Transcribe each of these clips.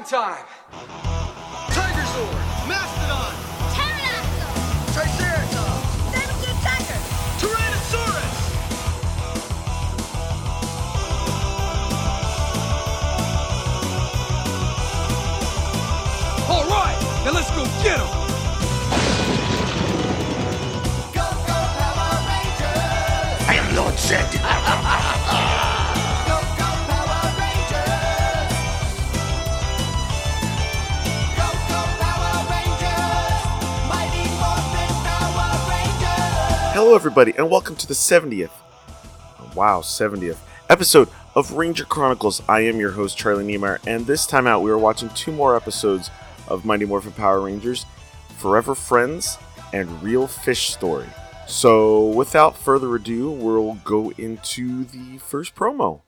morphin' time! Tigerzord! Mastodon! Pterodactyl! Triceratops! Tiger! Tyrannosaurus! All right, now let's go get him! Go, go, Power Rangers! I am Lord Zedd. Hello, everybody, and welcome to the 70th. Wow, 70th episode of Ranger Chronicles. I am your host, Charlie Niemeyer, and this time out, we are watching two more episodes of Mighty Morphin Power Rangers Forever Friends and Reel Fish Story. So, without further ado, we'll go into the first promo.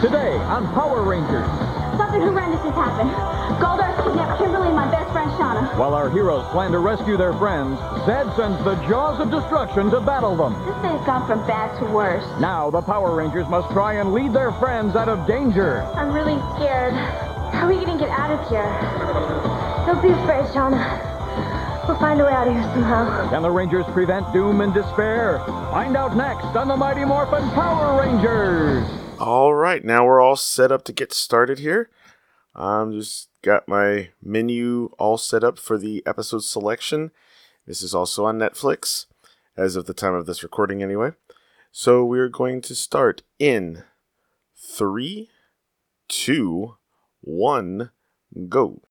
Today on Power Rangers, Something horrendous has happened. Goldar kidnapped Kimberly and my best friend Shauna. while our heroes plan to rescue their friends, Zedd sends the Jaws of Destruction to battle them. This day's gone from bad to worse. Now the Power Rangers must try and lead their friends out of danger. I'm really scared. How are we gonna get out of here? Don't be afraid, Shauna. We'll find a way out of here somehow. Can the Rangers prevent doom and despair? Find out next on the Mighty Morphin Power Rangers. All right, now we're all set up to get started here. I'm just got my menu all set up for the episode selection. This is also on Netflix, as of the time of this recording, anyway. So we're going to start in three, two, one, go.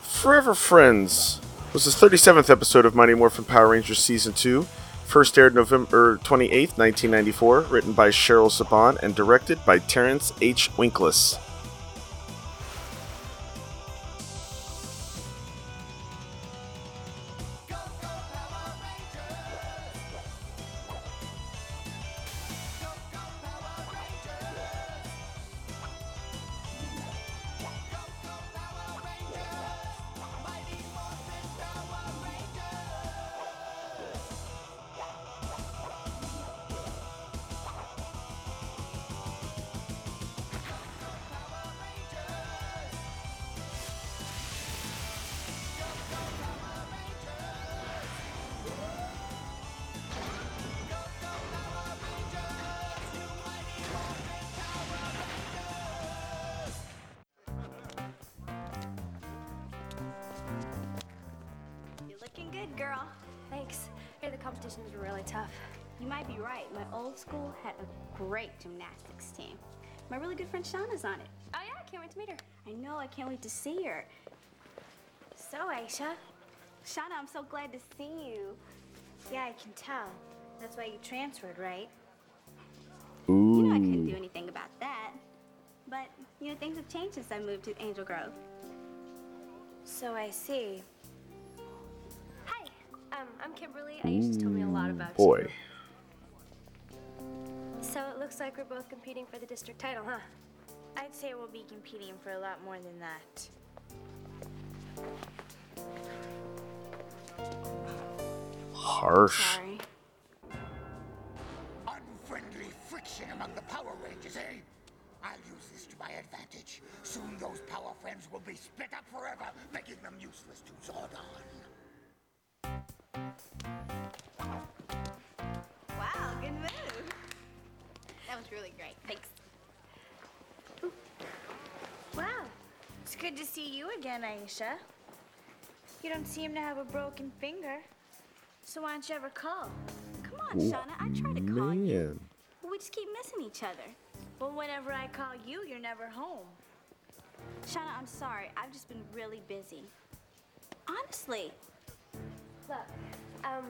Forever Friends was the 37th episode of Mighty Morphin Power Rangers Season 2. First aired November 28th, 1994, written by Cheryl Saban and directed by Terence H. Winkless. Competitions were really tough. You might be right. My old school had a great gymnastics team. My really good friend Shauna's on it. Oh yeah, I can't wait to meet her. I know, I can't wait to see her. So, Aisha, Shauna, I'm so glad to see you. yeah, I can tell. That's why you transferred, right? Ooh. You know I couldn't do anything about that. But, you know, things have changed since I moved to Angel Grove. So I see. Hi, I'm Kimberly. Aisha just told me a lot about Boy. you. So it looks like we're both competing for the district title, huh? I'd say we'll be competing for a lot more than that. Harsh. Sorry. Unfriendly friction among the Power Rangers, eh? I'll use this to my advantage. Soon those power friends will be split up forever, making them useless to Zordon. Wow, good move. That was really great. Thanks. Wow. It's good to see you again, Aisha. You don't seem to have a broken finger. So why don't you ever call? Come on, Shauna. I try to call you. Man. But we just keep missing each other. Well, whenever I call you, you're never home. Shauna, I'm sorry. I've just been really busy. Honestly. Look, um,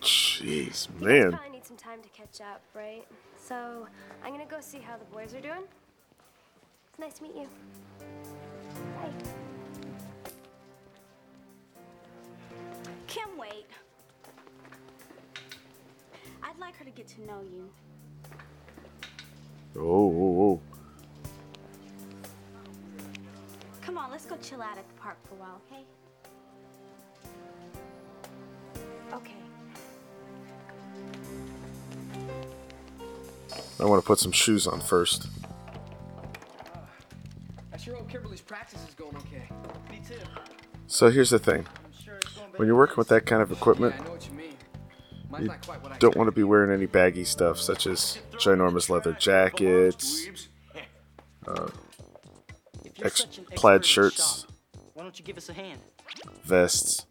Jeez, man. probably need some time to catch up, right? So I'm gonna go see how the boys are doing. It's nice to meet you. Bye. Kim, wait. I'd like her to get to know you. Oh, oh, oh. Come on, let's go chill out at the park for a while, okay? Okay. I want to put some shoes on first. sure hope Kimberly's practice is going okay. Me too. So here's the thing. When you're working with that kind of equipment, Yeah, I know what you mean. You not quite what I don't want to be wearing any baggy stuff, such as ginormous leather jackets, uh, ex- plaid shirts, Why don't you give us a hand? vests,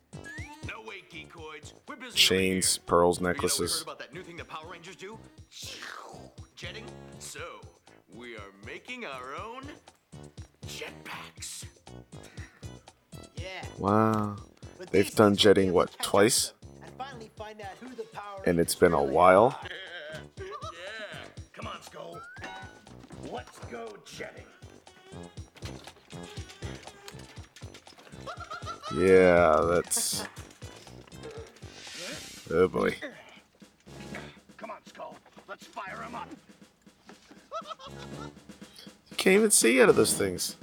Power pearls, necklaces. Jetting? So, we are making our own jetpacks. Yeah. Wow. They've done things will be jetting, what, to catch up twice? And finally find out who the Power And it's Rangers been a really while. Yeah. Come on, Skull. Let's go jetting. Yeah, that's. Oh boy. Come on, Skull. Let's fire him up. You can't even see out of those things.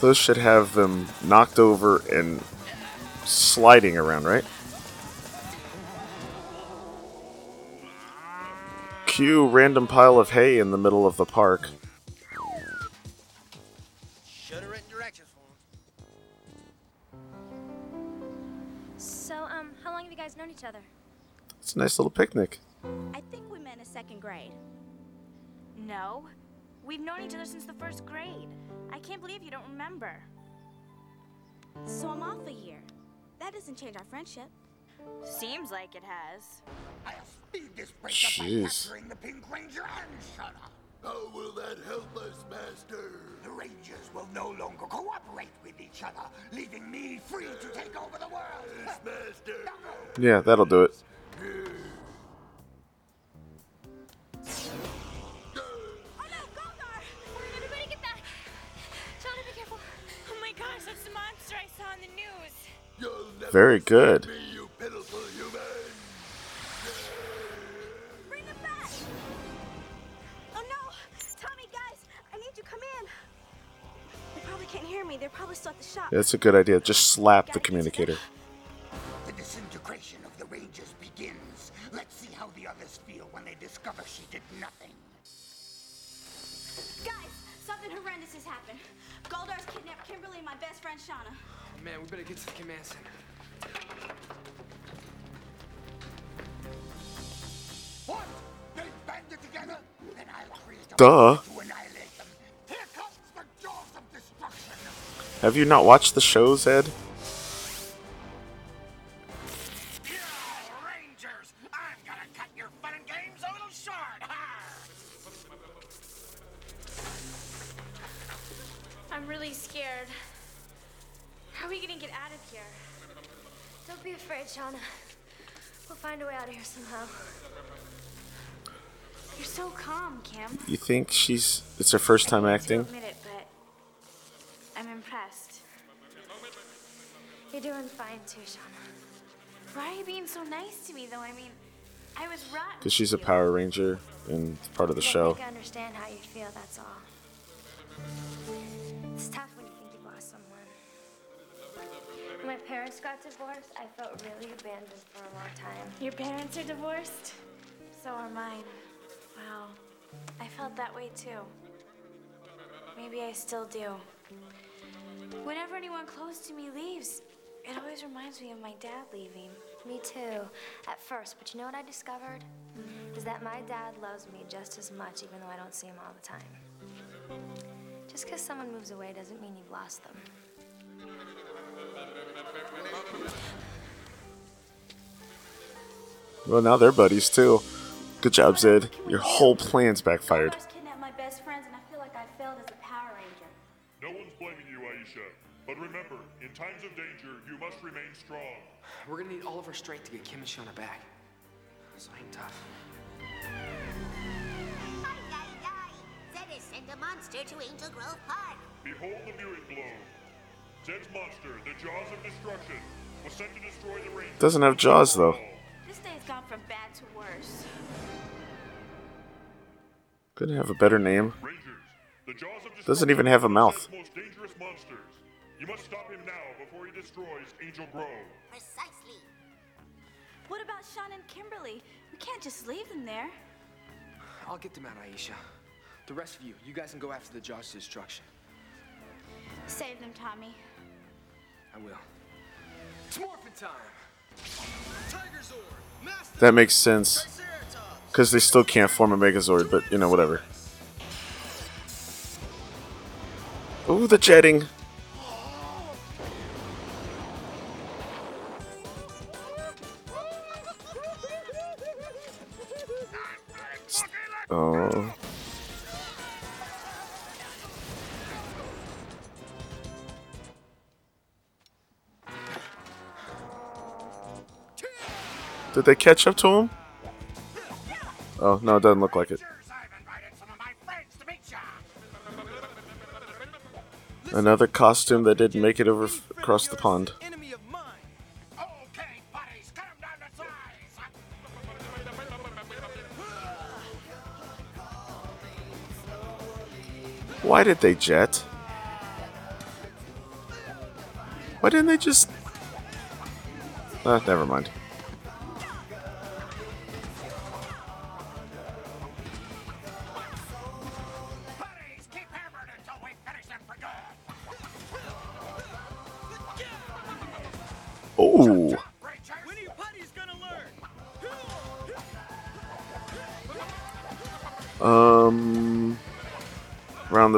Those should have them knocked over and sliding around, right? Cue random pile of hay in the middle of the park. Should have written directions for him. So, um, how long have you guys known each other? It's a nice little picnic. I think we met in second grade. No. We've known each other since the first grade. I can't believe you don't remember. So I'm off a year. That doesn't change our friendship. Seems like it has. I'll this breakup by Jeez. capturing the Pink Ranger and Shauna. How will that help us, Master? The Rangers will no longer cooperate with each other, leaving me free to take over the world. Yes, Master. Yeah, that'll do it. Oh no, me. They're probably still at the shop. That's a good idea. Just slap the communicator. The disintegration of the Rangers begins. Let's see how the others feel when they discover she did nothing. Guys, something horrendous has happened. Goldar's kidnapped Kimberly and my best friend Shauna. Oh, man, we better get to the command center. What? They banded together? Then I'll create a Duh. Have you not watched the shows, Ed? I'm gonna cut your fun and games a little short. Ha! I'm really scared. How are we gonna get out of here? Don't be afraid, Shauna. We'll find a way out of here somehow. You're so calm, Kim. You think she's. It's her first time acting? To admit it, but I'm impressed. You're doing fine too, Shauna. Why are you being so nice to me, though? I mean, I was rotten. Because she's a. Power Ranger and it's part of the I show. think I understand how you feel, that's all. It's tough when you think you've lost someone. When my parents got divorced, I felt really abandoned for a long time. Your parents are divorced? So are mine. Wow. I felt that way too. Maybe I still do. Whenever anyone close to me leaves, it always reminds me of my dad leaving. Me too, at first. But you know what I discovered? Is that my dad loves me just as much, even though I don't see him all the time. Just because someone moves away doesn't mean you've lost them. Well, now they're buddies too. Good job, Zedd. Your whole plan's backfired. In times of danger, you must remain strong. We're gonna need all of our strength to get Kim and Shauna back. So hang tough. Zedd has sent a monster to Angel Grove Park. Behold the viewing globe. Zedd's monster, the Jaws of Destruction, was sent to destroy the Rangers. Doesn't have jaws though. This day's gone from bad to worse. Couldn't have a better name. Rangers, the Jaws of Doesn't even have a mouth. Most dangerous monsters. You must stop him now before he destroys Angel Grove. Precisely. What about Sean and Kimberly? We can't just leave them there. I'll get them out, Aisha. The rest of you, you guys can go after the Jaws Destruction. Save them, Tommy. I will. It's morphin' time! Tiger Zord! That makes sense. Because they still can't form a Megazord, but you know, whatever. Ooh, the jetting. Oh. Did they catch up to him? Oh, no, it doesn't look like it. Another costume that didn't make it over across the pond. Why did they jet? Why didn't they just. Ah, never mind.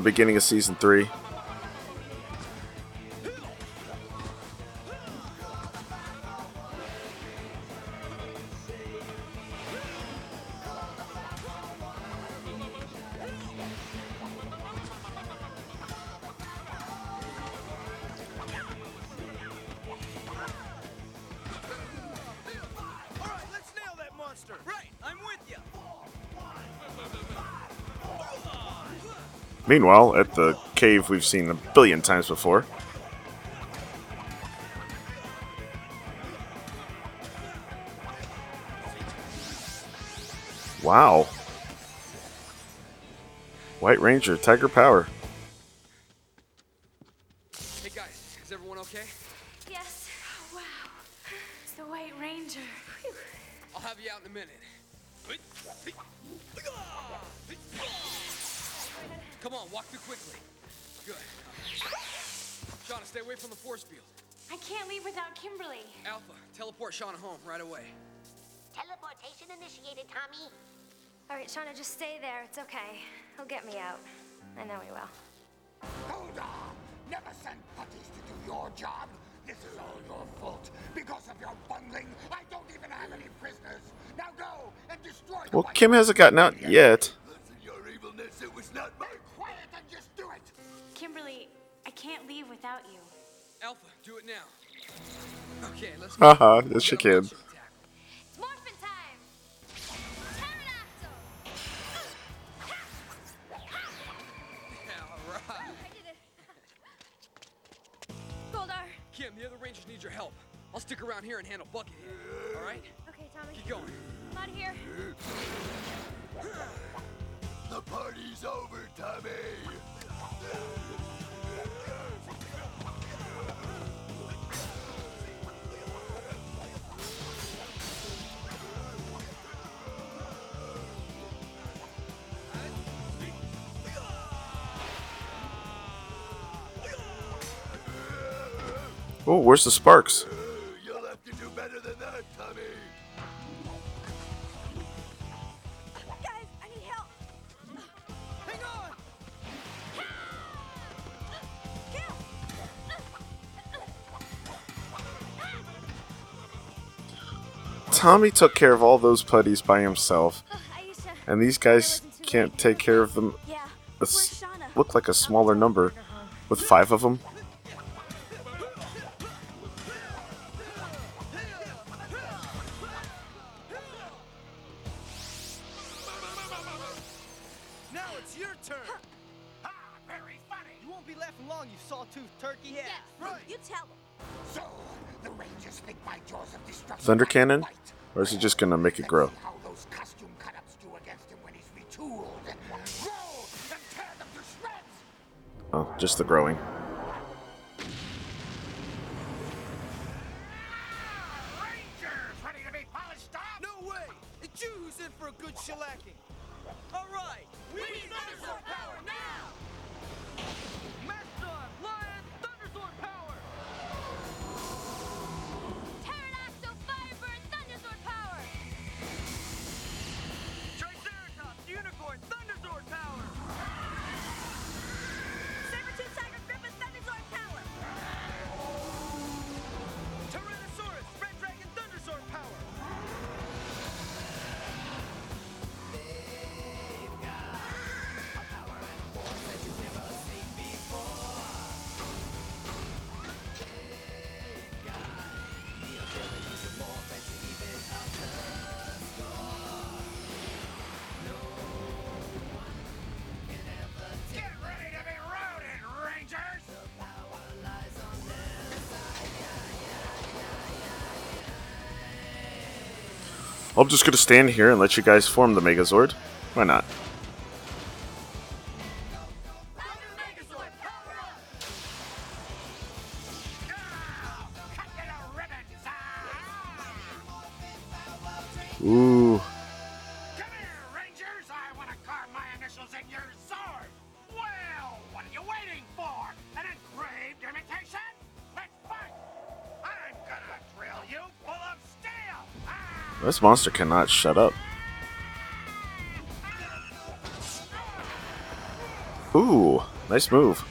Beginning of season three. Meanwhile, at the cave we've seen a billion times before. Wow. White Ranger, Tiger Power. Hey guys, is everyone okay? Yes. Wow. It's the White Ranger. Phew. I'll have you out in a minute. Come on, walk through quickly. Good. Shauna, stay away from the force field. I can't leave without Kimberly. Alpha, teleport Shauna home right away. Teleportation initiated, Tommy. All right, Shauna, just stay there. It's okay. He'll get me out. I know he will. Hold on! Never send putties to do your job. This is all your fault. Because of your bungling, I don't even have any prisoners. Now go and destroy the Well, Kim hasn't gotten out yet. Without you. Alpha, do it now. Okay, let's Haha, yes, she can. It's morphin' time! Pterodactyl! All right. I did it. Goldar. Kim, the other rangers need your help. I'll stick around here and handle Buckethead. All right? Okay, Tommy. Keep going. I'm out of here. The party's over, Tommy! Oh, where's the sparks? You'll have to do better than that, Tommy! Guys, I need help. Hang on! Tommy took care of all those putties by himself, and these guys can't take care of them. Yeah. Look like a smaller number, with five of them. Thunder cannon? Or is he just gonna make it grow? Oh, just the cut-ups I'm just gonna stand here and let you guys form the Megazord. Why not? Ooh. This monster cannot shut up. Ooh, nice move.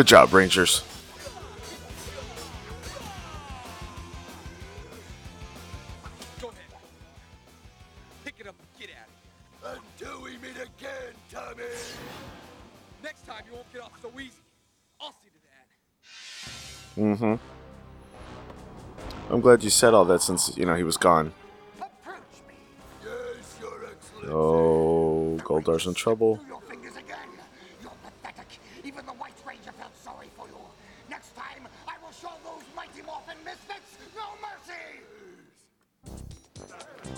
See job, Rangers. Mm-hmm. I'm glad you said all that since, you know, he was gone. Yes, Your Oh, Goldar's in trouble.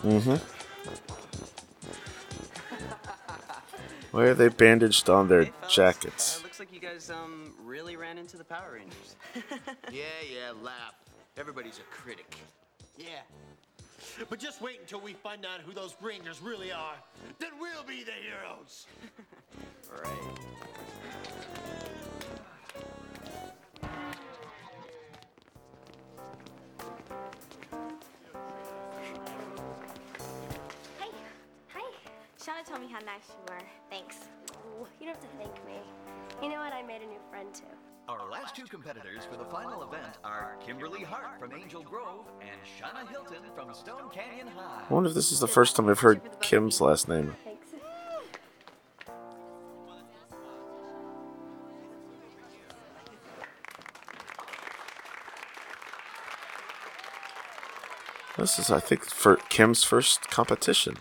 Mm-hmm. Why are they bandaged on their jackets? Uh, looks like you guys um really ran into the Power Rangers. Yeah, yeah, laugh. Everybody's a critic. Yeah. But just wait until we find out who those Rangers really are. Then we'll be the heroes. right. Shauna told me how nice you were. Thanks. Oh, you don't have to thank me. You know what? I made a new friend too. Our last two competitors for the final event are Kimberly Hart from Angel Grove and Shauna Hilton from Stone Canyon High. I wonder if this is the first time I've heard Kim's last name. Thanks. This is, I think, for Kim's first competition.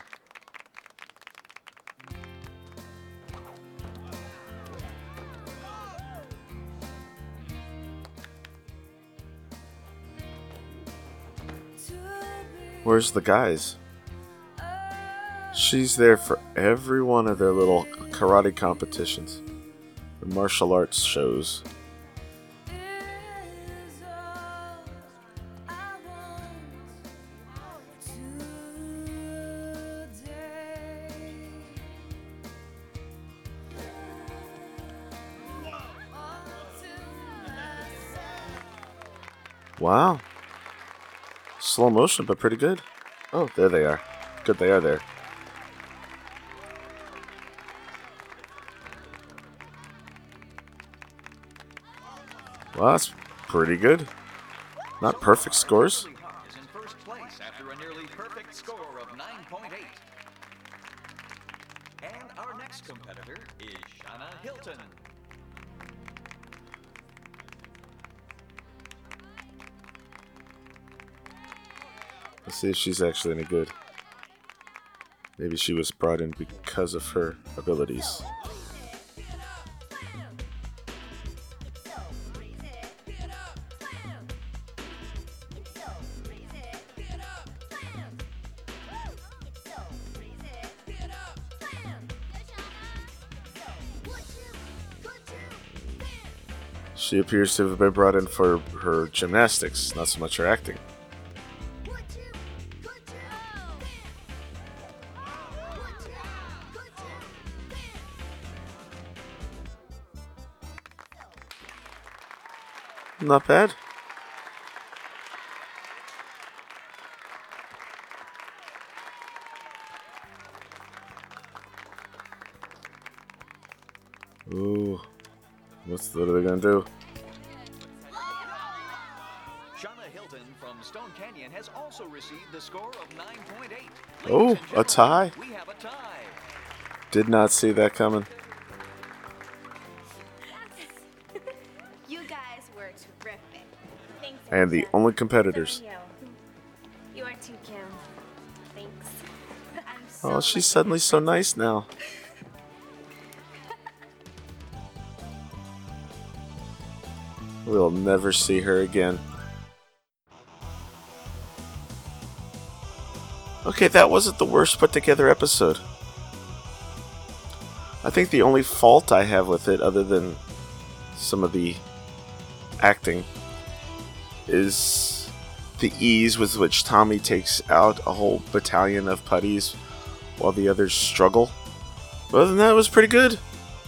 Where's the guys? She's there for every one of their little karate competitions, or martial arts shows. Wow. Motion, but pretty good. Oh, there they are. Good they are there. Well, that's pretty good. Not perfect scores. If she's actually any good. Maybe she was brought in because of her abilities. She appears to have been brought in for her gymnastics, not so much her acting. Not bad. Ooh. What's what are they gonna do? Shauna Hilton from Stone Canyon has also received the score of 9.8. Oh, a tie. We have a tie. Did not see that coming. And the only competitors. You. Are too, Kim. Thanks. So Oh, she's suddenly so nice now. We'll never see her again. Okay, that wasn't the worst put together episode. I think the only fault I have with it, other than some of the acting, is the ease with which Tommy takes out a whole battalion of putties while the others struggle. But other than that, it was pretty good.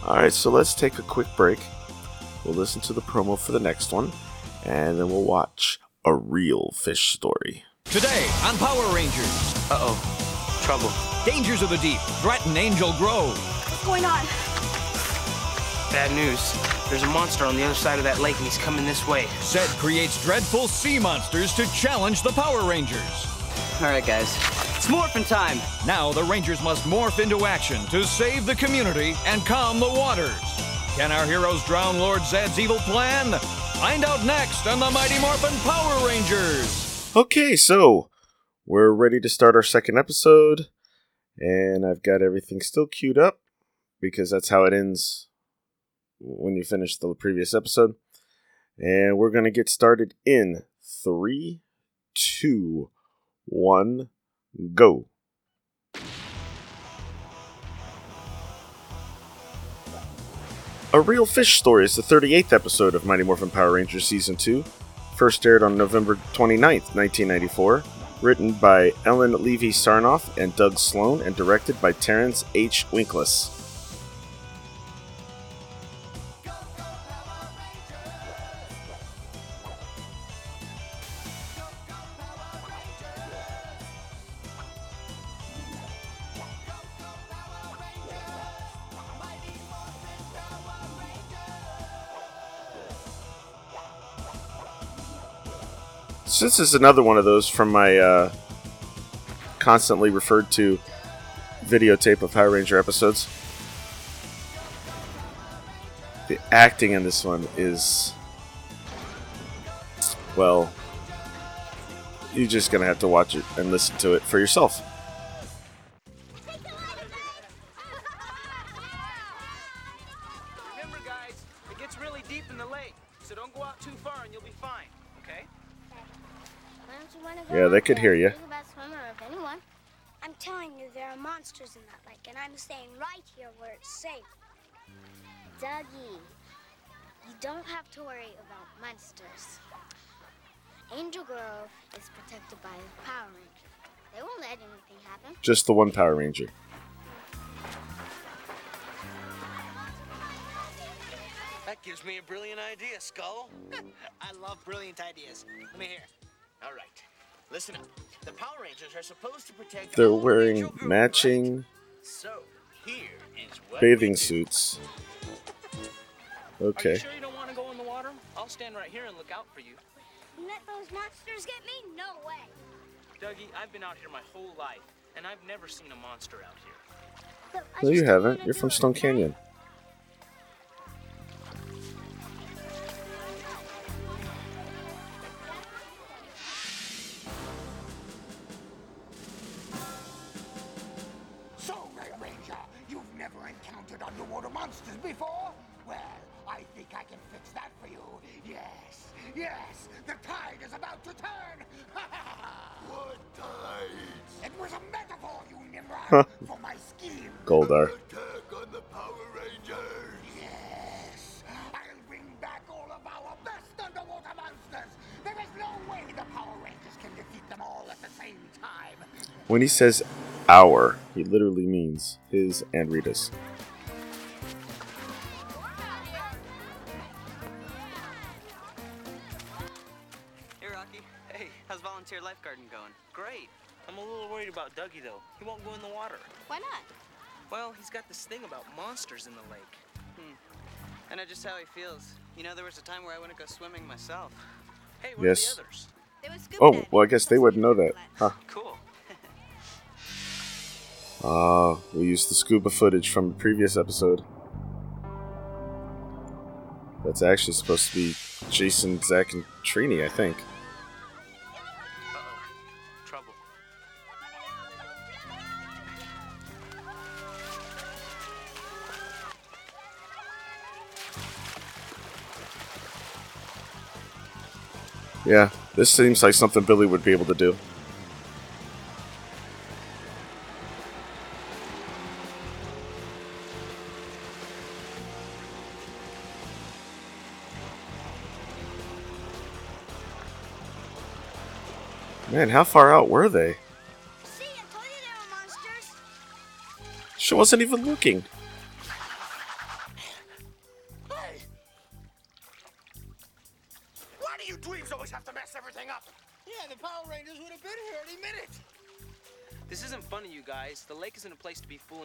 Alright, so let's take a quick break. We'll listen to the promo for the next one, and then we'll watch a reel fish story. Today on Power Rangers. Uh oh. Trouble. Dangers of the deep threaten Angel Grove. What's going on? Bad news. There's a monster on the other side of that lake and he's coming this way. Zedd creates dreadful sea monsters to challenge the Power Rangers. All right, guys. It's morphin' time. Now the Rangers must morph into action to save the community and calm the waters. Can our heroes drown Lord Zedd's evil plan? Find out next on the Mighty Morphin Power Rangers. Okay, so we're ready to start our second episode, and I've got everything still queued up because that's how it ends when you finish the previous episode. And we're going to get started in three, two, one, go. A Reel Fish Story is the 38th episode of Mighty Morphin Power Rangers Season 2. First aired on November 29th, 1994. Written by Ellen Levy Sarnoff and Doug Sloan, and directed by Terence H. Winkless. This is another one of those from my uh, constantly referred to videotape of Power Ranger episodes. The acting in this one is well, you're just gonna have to watch it and listen to it for yourself. They could hear ya. You're the best swimmer of anyone. I'm telling you, there are monsters in that lake, and I'm staying right here where it's safe. Dougie, you don't have to worry about monsters. Angel Grove is protected by the Power Rangers. They won't let anything happen. Just the one Power Ranger. That gives me a brilliant idea, Skull. I love brilliant ideas. Let me hear. All right. Listen up. The Power Rangers are supposed to protect They're wearing Angel matching right? So, here is what bathing we do. suits. Are you Okay. sure you don't want to go in the water? I'll stand right here and look out for you. You let those monsters get me? No way. Dougie, I've been out here my whole life, and I've never seen a monster out here. Look, I No, you just before? Well, I think I can fix that for you. Yes, yes, the tide is about to turn. what tide? It was a metaphor, you Nimrod, for my scheme. Goldar. Attack on the Power Rangers. Yes, I'll bring back all of our best underwater monsters. There is no way the Power Rangers can defeat them all at the same time. When he says our, he literally means his and Rita's. How's volunteer lifeguarding going? Great. I'm a little worried about Dougie, though. He won't go in the water. Why not? Well, he's got this thing about monsters in the lake. Hmm. I know just how he feels. You know, there was a time where I went to go swimming myself. Hey, where Yes. are the others? They was Oh, well, I guess they wouldn't know that. Huh. Cool. Ah, we used the scuba footage from the previous episode. That's actually supposed to be Jason, Zach, and Trini, I think. Yeah, this seems like something Billy would be able to do. Man, how far out were they? See, you there were. She wasn't even looking.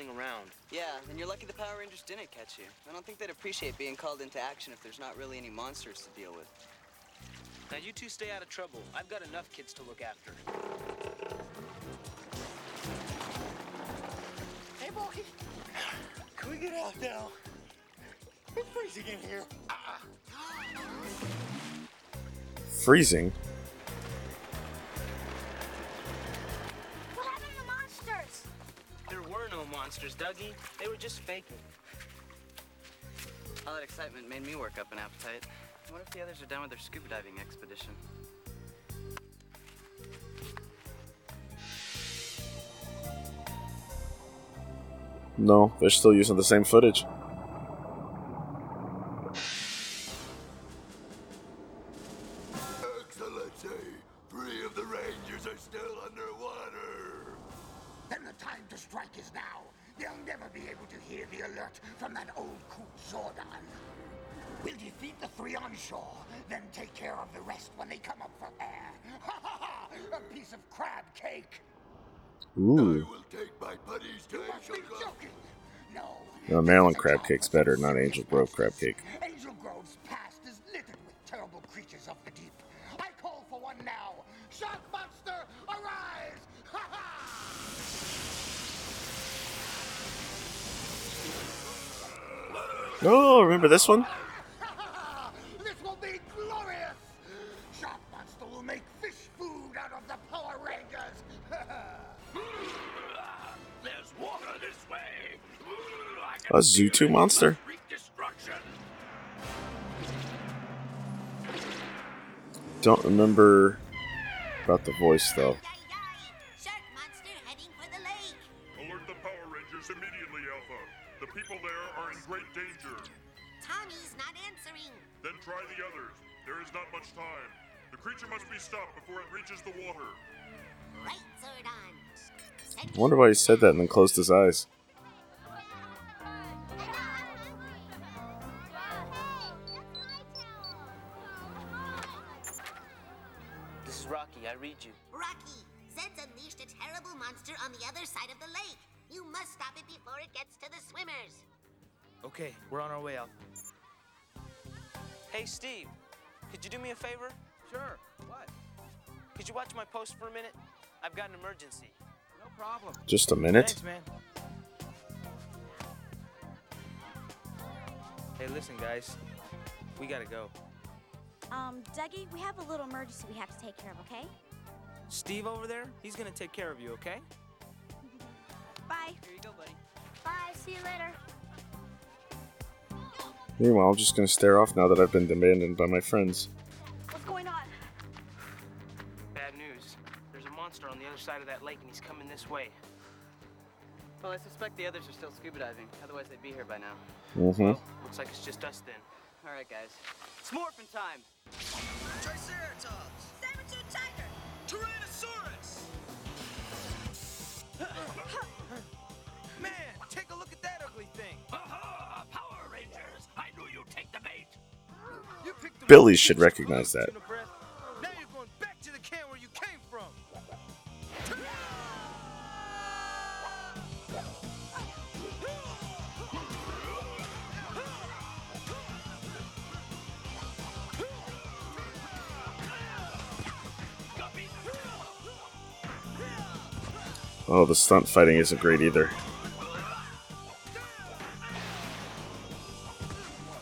Place to be fooling around. Yeah, and you're lucky the Power Rangers didn't catch you. I don't think they'd appreciate being called into action if there's not really any monsters to deal with. Now, you two stay out of trouble. I've got enough kids to look after. Hey, Bulky. Can we get out now? It's freezing in here. Freezing. Monsters, Dougie. They were just faking. All that excitement made me work up an appetite. What if the others are done with their scuba diving expedition? No, they're still using the same footage. Crab cake's better, not Angel Grove crab cake. Angel Grove's past is littered with terrible creatures of the deep. I call for one now. Shark monster, arise! Ha ha! Oh, remember this one? A Zyu2 monster? Don't remember about the voice though. Shark monster heading for the lake. Alert the Power Rangers immediately, Alpha. The people there are in great danger. Tommy's not answering. Then try the others. There is not much time. The creature must be stopped before it reaches the water. Right, Zordon. I wonder why he said that and then closed his eyes. Just a minute. Thanks, hey, listen, guys. We gotta go. Um, Dougie, we have a little emergency we have to take care of, okay? Steve over there, he's gonna take care of you, okay? Bye. Here you go, buddy. Bye, see you later. Meanwhile, I'm just gonna stare off now that I've been demanded by my friends. What's going on? Bad news. There's a monster on the other side of that lake and he's coming this way. Well, I suspect the others are still scuba diving. Otherwise, they'd be here by now. Mm-hmm. Looks like it's just us then. All right, guys. It's morphin' time. Triceratops! Saber-tooth tiger! Tyrannosaurus! Man, take a look at that ugly thing. Aha! Power Rangers! I knew you'd take the bait. You picked the Billy should recognize that. Oh, the stunt fighting isn't great either.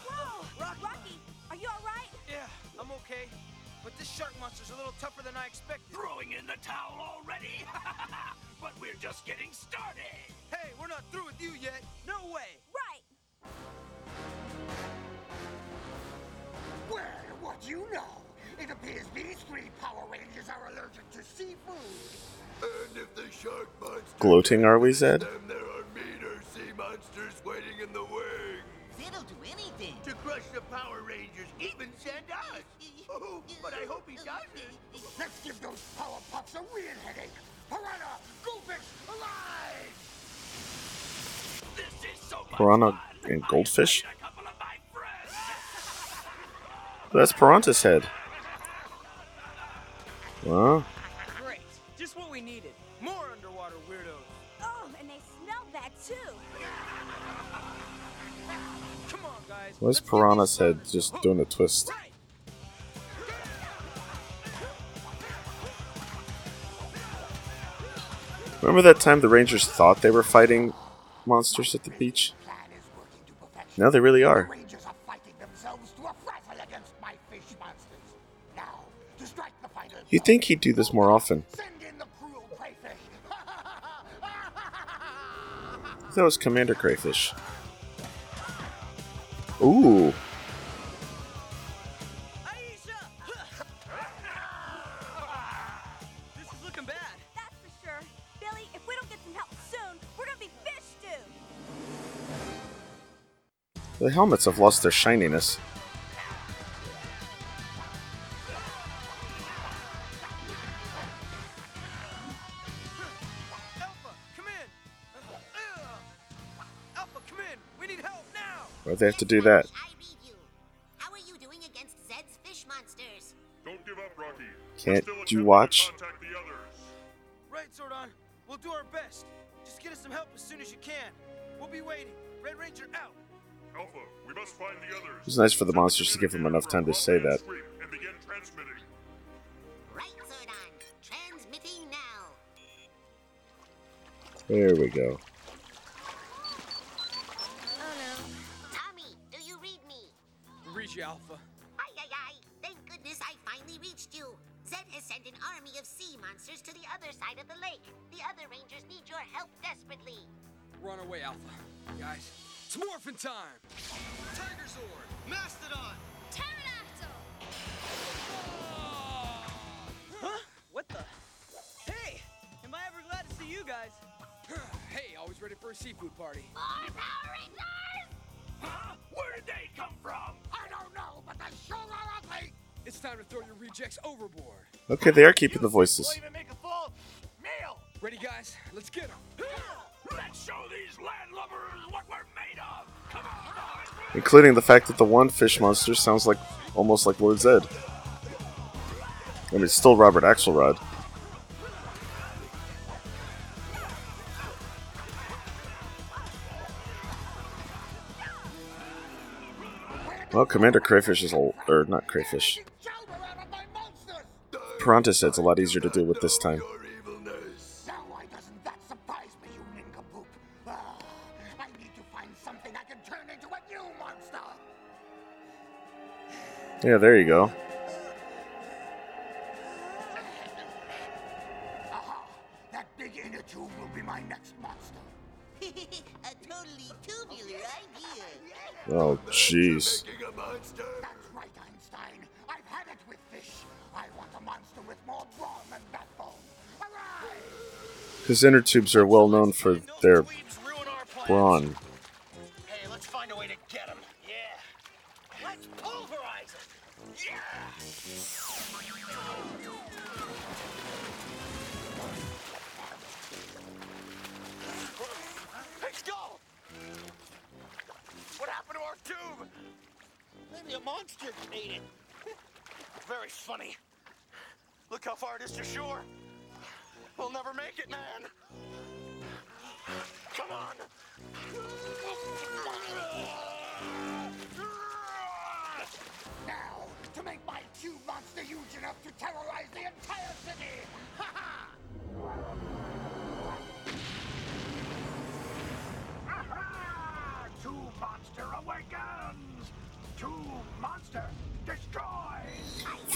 Whoa! Rocky, are you all right? Yeah, I'm okay. But this shark monster's a little tougher than I expected. Throwing in the towel already? but we're just getting started. Hey, we're not through with you yet. No way. Right. Well, what do you know? It appears these three Power Rangers are allergic to seafood. And if the shark monster Gloating, are we, Zedd? them, there are meaner sea monsters waiting in the wings. Zedd'll do anything. To crush the Power Rangers, even send us. Oh, but I hope he doesn't. Let's give those Power Pups a real headache. Piranha, Goldfish, alive! This is so Piranha and goldfish? A couple of my friends. That's Pirantishead. Well, Great. Just what we needed. More underwater weirdos. Oh, and they smell that too. Come on, guys. why's Pirantishead just doing a twist? Remember that time the Rangers thought they were fighting monsters at the beach? Now they really are. You'd think he'd do this more often. Send in the cruel crayfish. That was Commander Crayfish. Ooh. This is looking bad. That's for sure. Billy, if we don't get some help soon, we're gonna be fish stew. The helmets have lost their shininess. They have to do that? I read you. How are you doing against Zedd's fish monsters? Don't give up, Rocky. Can't Still you watch? Contact. Right, Zordon. We'll do our best. Just get us some help as soon as you can. We'll be waiting. Red Ranger out. Alpha, we must find the others. It was nice for the monsters to give them enough time to say that. Sweep and begin transmitting. Right, Zordon. Transmitting now. There we go. Seafood party. More Power Rangers! Huh? Where did they come from? I don't know, but they sure are ugly. It's time to throw your rejects overboard. Okay, they are keeping the voices. Will even make a full meal. Ready, guys? Let's get them. Let's show these landlubbers what we're made of. Come on, boys. Including the fact that the one fish monster sounds like almost like Lord Zedd. I mean, it's still Robert Axelrod. Commander Crayfish is a or not Crayfish. Piranha said it's a lot easier to deal with this time. Now, why doesn't that surprise me, you nincompoop? Ah, I need to find something I can turn into a new monster. Yeah, there you go. Aha! That big inner tube will be my next monster. a totally tubular idea. Oh, jeez. His inner tubes are well known for their brawn.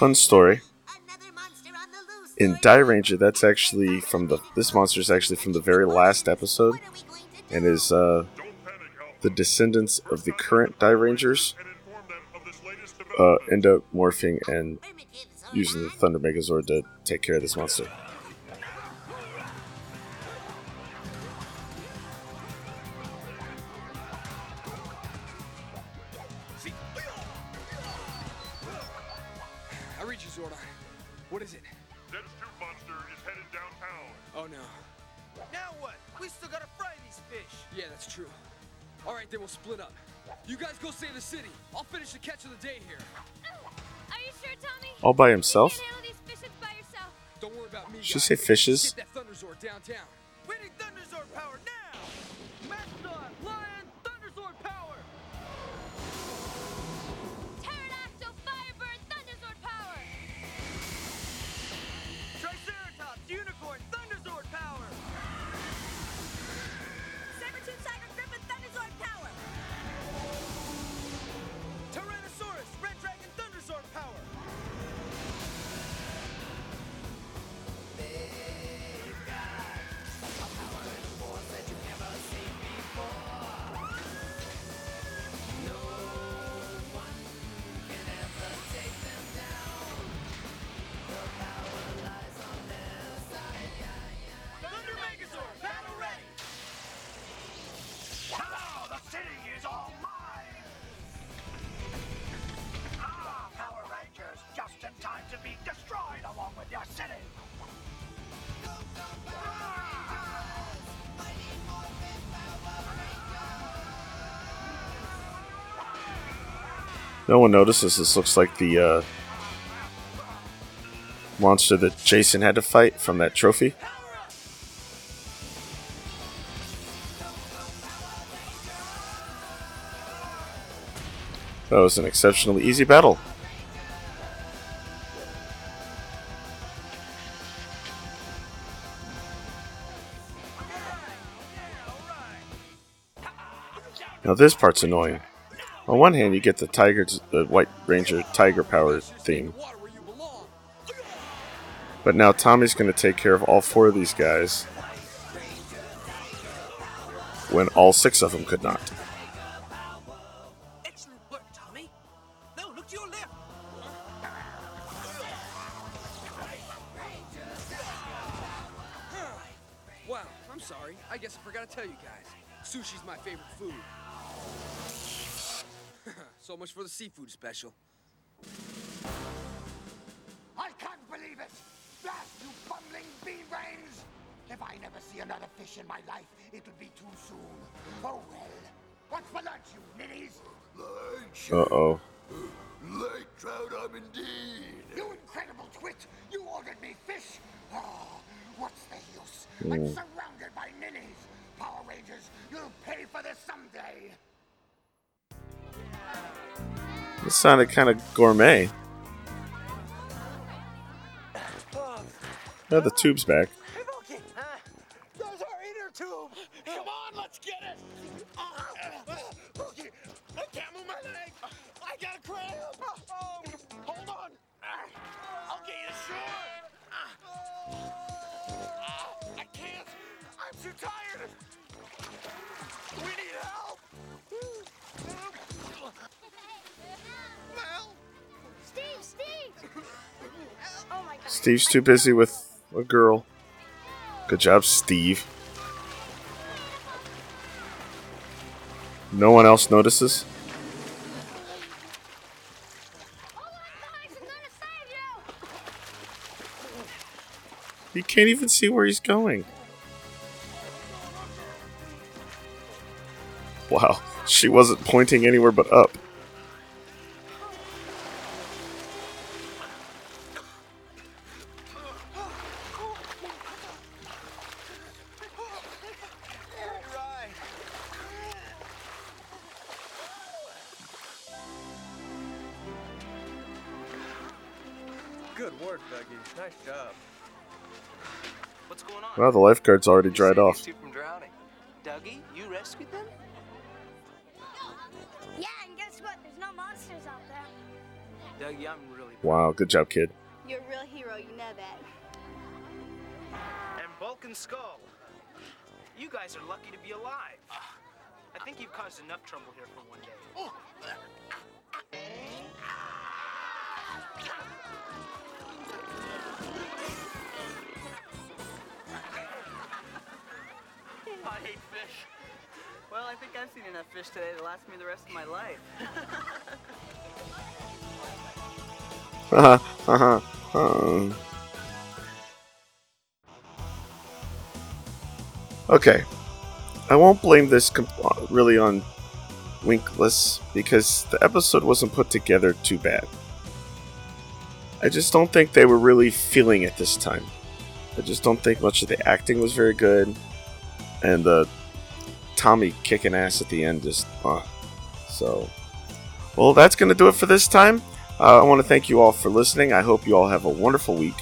Fun story. In Dairanger, that's actually from the. This monster is actually from the very last episode, and is uh, the descendants of the current Dairangers. Uh, end up morphing and using the Thunder Megazord to take care of this monster. I read you, Zordon. What is it? Zedd's tube monster is headed downtown. Oh no. Now what? We still gotta fry these fish. Yeah, that's true. All right, then we'll split up. You guys go save the city. I'll finish the catch of the day here. Oh, are you sure, Tommy? All by himself? You can handle these fishes by yourself. Don't worry about me. Should guys. say fishes. Get that Thunder Zord downtown. We need Thunderzord power now! No one notices this looks like the uh, monster that Jason had to fight from that trophy. That was an exceptionally easy battle. Now this part's annoying. On one hand, you get the tiger, the White Ranger Tiger Power theme, but now Tommy's going to take care of all four of these guys when all six of them could not. Special. I can't believe it! Blast you bumbling bee brains! If I never see another fish in my life, it would be too soon. Oh well. What's for lunch, you ninnies? Uh oh. Lake trout I'm indeed. You incredible twit! You ordered me fish! Ah, what's the use? I'm Hmm. surrounded This sounded kind of gourmet. Oh, the tube's back. Steve's too busy with a girl. Good job, Steve. No one else notices? He can't even see where he's going. Wow, she wasn't pointing anywhere but up. Good work, Dougie. Nice job. What's going on? Well, the lifeguard's already dried Saved off. these from drowning. Dougie, you rescued them? Yeah, and guess what? There's no monsters out there. Dougie, I'm really Wow, good job, kid. You're a real hero, you know that. And Bulk and Skull. You guys are lucky to be alive. I think you've caused enough trouble here for one day. I hate fish. Well, I think I've seen enough fish today to last me the rest of my life. Haha, haha. um. Okay. I won't blame this uh, really on Winkless because the episode wasn't put together too bad. I just don't think they were really feeling it this time. I just don't think much of the acting was very good, and the Tommy kicking ass at the end just, uh, so. Well, that's gonna do it for this time. Uh, I want to thank you all for listening. I hope you all have a wonderful week.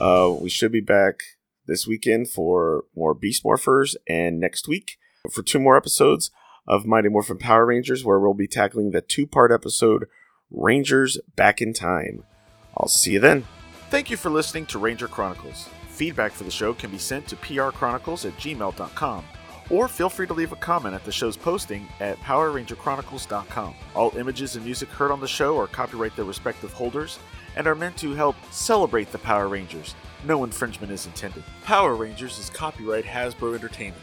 Uh, we should be back this weekend for more Beast Morphers, and next week for two more episodes of Mighty Morphin Power Rangers, where we'll be tackling the two part episode Rangers Back in Time. I'll see you then. Thank you for listening to Ranger Chronicles. Feedback for the show can be sent to prchronicles at gmail.com or feel free to leave a comment at the show's posting at PowerRangerChronicles.com. All images and music heard on the show are copyright their respective holders and are meant to help celebrate the Power Rangers. No infringement is intended. Power Rangers is copyright Hasbro Entertainment.